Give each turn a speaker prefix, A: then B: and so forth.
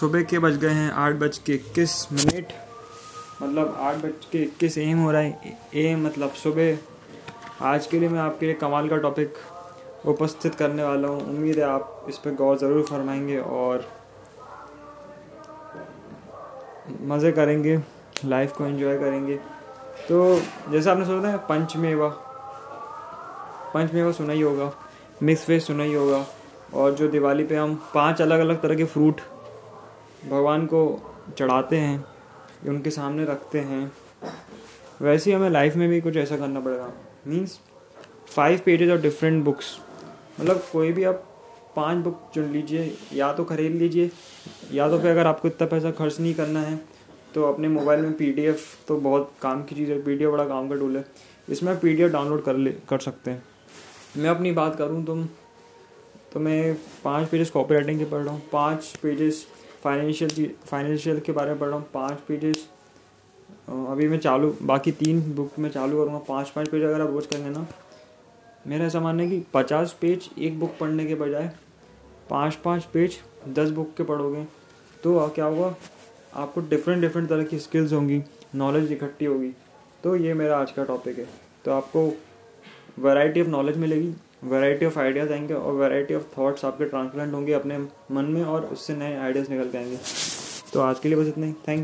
A: सुबह के बज गए हैं आठ बज के इक्कीस मिनट। मतलब आठ बज के इक्कीस एम हो रहा है। एम मतलब सुबह। आज के लिए मैं आपके लिए कमाल का टॉपिक उपस्थित करने वाला हूँ। उम्मीद है आप इस पर गौर ज़रूर फरमाएँगे और मज़े करेंगे लाइफ को एंजॉय करेंगे। तो जैसे आपने सुना था पंचमेवा। पंचमेवा सुना ही होगा। मिक्स वेज सुना ही होगा। और जो दिवाली पे हम पाँच अलग अलग तरह के फ्रूट भगवान को चढ़ाते हैं, उनके सामने रखते हैं। वैसे ही हमें लाइफ में भी कुछ ऐसा करना पड़ेगा। Means five pages of different books मतलब कोई भी आप पाँच बुक चुन लीजिए, या तो खरीद लीजिए, या तो फिर अगर आपको इतना पैसा खर्च नहीं करना है तो अपने मोबाइल में पीडीएफ तो बहुत काम की चीज़ है। पीडीएफ बड़ा काम का टूल है। इसमें आप पी डाउनलोड कर ले, कर सकते हैं। मैं अपनी बात करूँ तुम तो मैं पाँच पेजेस कॉपी राइटिंग के पढ़ रहा हूँ। पाँच पेजेस फाइनेंशियल की फाइनेंशियल के बारे में पढ़ रहा हूँ, पाँच पेजेस अभी मैं चालू, बाकी तीन बुक में चालू करूँगा। पाँच पाँच पेज अगर आप रोज़ करेंगे ना, मेरा ऐसा मानना है कि पचास पेज एक बुक पढ़ने के बजाय पाँच पाँच पेज दस बुक के पढ़ोगे तो क्या होगा? आपको डिफरेंट डिफरेंट तरह की स्किल्स होंगी नॉलेज इकट्ठी होगी। तो ये मेरा आज का टॉपिक है। तो आपको वैरायटी ऑफ़ नॉलेज मिलेगी वैरायटी ऑफ़ आइडियाज़ आएँगे और वैरायटी ऑफ़ थॉट्स आपके ट्रांसप्लांट होंगे अपने मन में और उससे नए आइडियाज़ निकल के आएँगे। तो आज के लिए बस इतना ही। थैंक